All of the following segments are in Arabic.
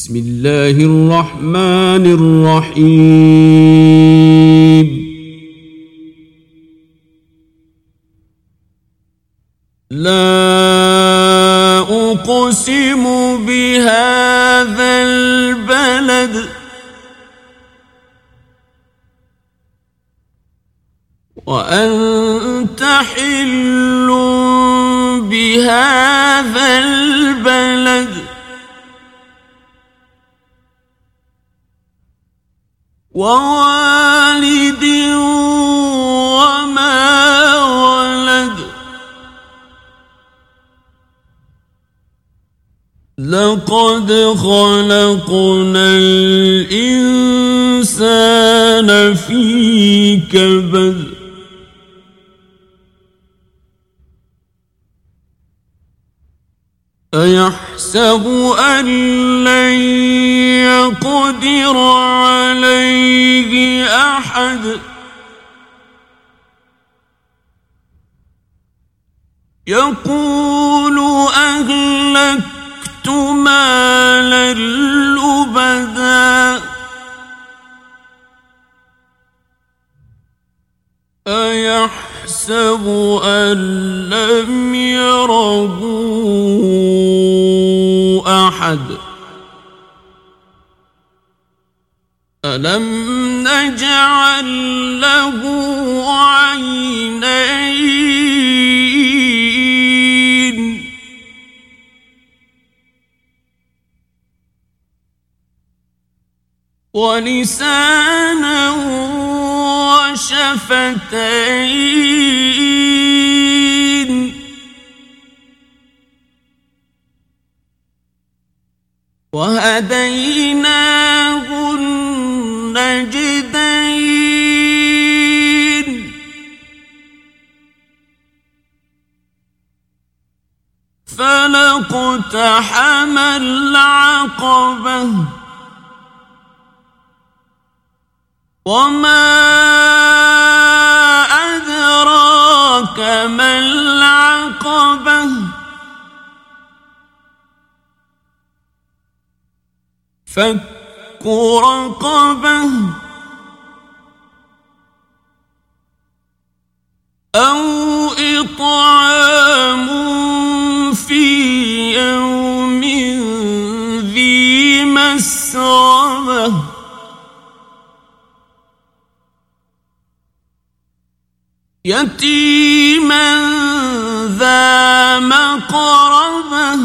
بسم الله الرحمن الرحيم. لا أقسم بهذا البلد. وأنت حل بهذا البلد. ووالد وما ولد. لقد خلقنا الإنسان في كبد. أيحسب أن لن يقدر عليه أحد؟ يقول أيحسب أن لم يره أحد؟ ألم نجعل له عينين؟ ولسانا وشفتين وهديناه النجدين فلاقتحم العقبة. وما ما العقبة فك رقبة. أو يتيما ذا مقربه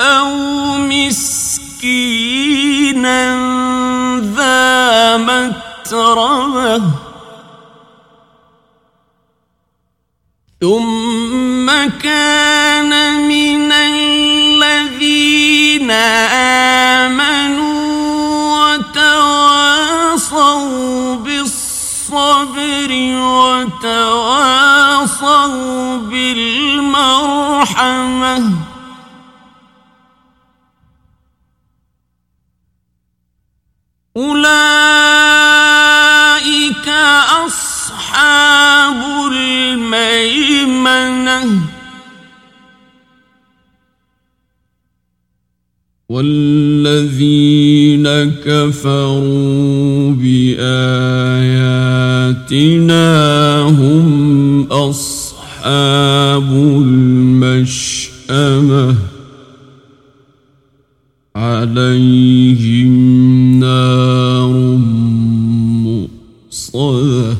أو مسكينا ذا متربة ثم كان من الذين آمنوا وتواصوا بالمرحمة. أولئك أصحاب الميمنة. والذين كفروا بآياتنا أصحاب المشأمة عليهم نار مؤصدة.